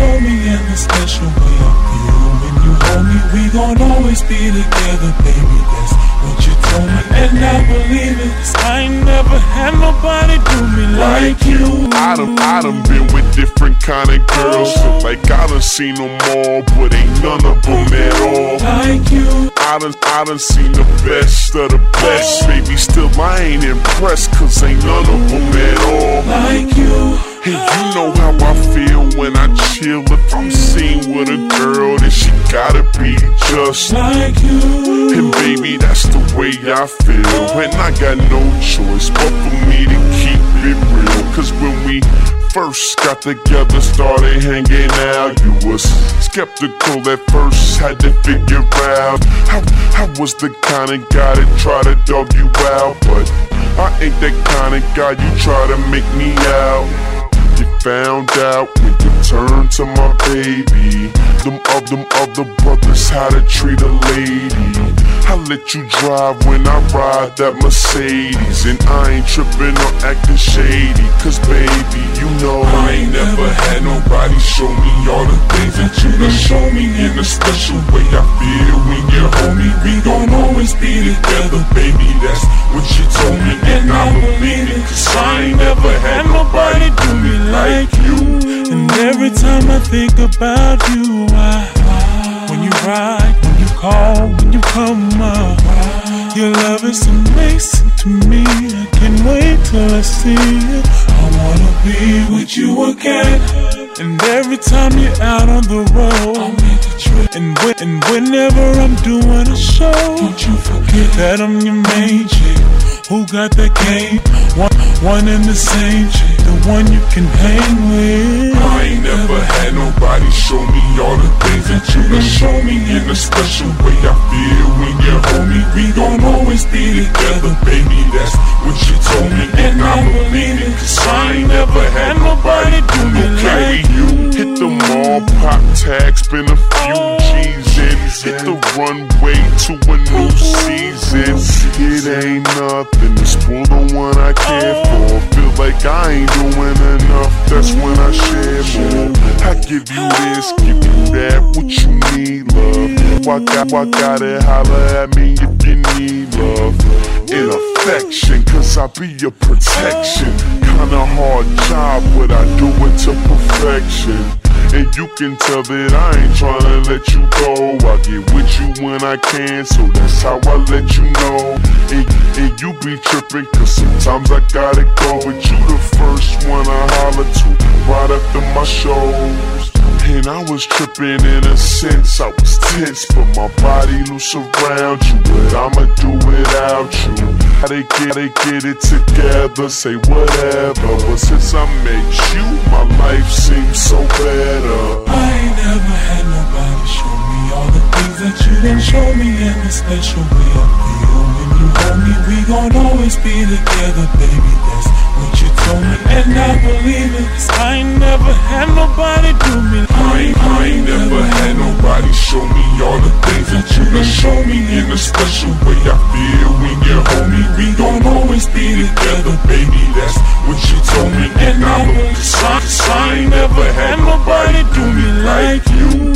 a special way I feel when you hold me. We gon' always be together, baby. That's what you told me, and I believe it. I ain't never had nobody do me like you. I done, I done been with different kind of girls. Feel like I done seen them all, but ain't none of them at all. Like you, I done, I done seen the best of the best. Baby, still I ain't impressed, cause ain't none of them at all. like you. And you know how I feel when I chill. If I'm seen with a girl, then she gotta be just Like you, And baby, that's the way I feel. And I got no choice first got together, started hanging out, you was skeptical at first, had to figure out. I, I was the kind of guy that try to dog you out, but I ain't that kind of guy you try to make me out. You found out when you turned to my baby. Them of them other brothers how to treat a lady. I let you drive when I ride that Mercedes. And I ain't tripping or acting shady. Cause baby, you show me in a special way. I feel when you hold me. We gon' always be together, baby. That's what you told me. And I believe it. Cause I ain't never had nobody do me like you. And every time I think about you, I, when you ride, when you call, when you come up, your love is amazing to me. I can't wait till I see you. I wanna be with you again. And every time you're out on the road, And, when, and whenever I'm doing a show, don't you forget that I'm your main chick. Who got that game? One, one and the same chick, the one you can hang with. I ain't never had nobody show me all the things that you done show me in a special way. I feel when you hold me. We gon' always be together, baby. That's what you told me, and I believe it. Cause I ain't never had nobody do me like you. Hit the mall, pop tag, spend runway to a new season. It ain't nothing, it's for the one I care for. Feel like I ain't doing enough, that's when I share more. I give you this, give you that, what you need, love. Why, got, why gotta holler at me if you need love? In affection, cause I be your protection. Kinda hard job, but I do it to perfection. You can tell that I ain't tryna let you go. I get with you when I can, so that's how I let you know. And, and you be trippin', cause sometimes I gotta go. But you the first one I holler to right after my shows. And I was tripping in a sense, I was tense, but my body loose around you. But I'ma do without you. How they get, they get it together, say whatever. But since I met you, my life seems so better. I ain't never had nobody show me all the things that you done show me in a special way. I feel when you hold me, we gon' always be together, baby. That's what you 'cause I ain't never had nobody do me I ain't, I ain't never had nobody show me all the things that you done show me in a special way. I feel when you hold me, we gon' always be together, baby. That's what you told me, and I believe. 'Cause I, 'cause I ain't never had nobody do me like you.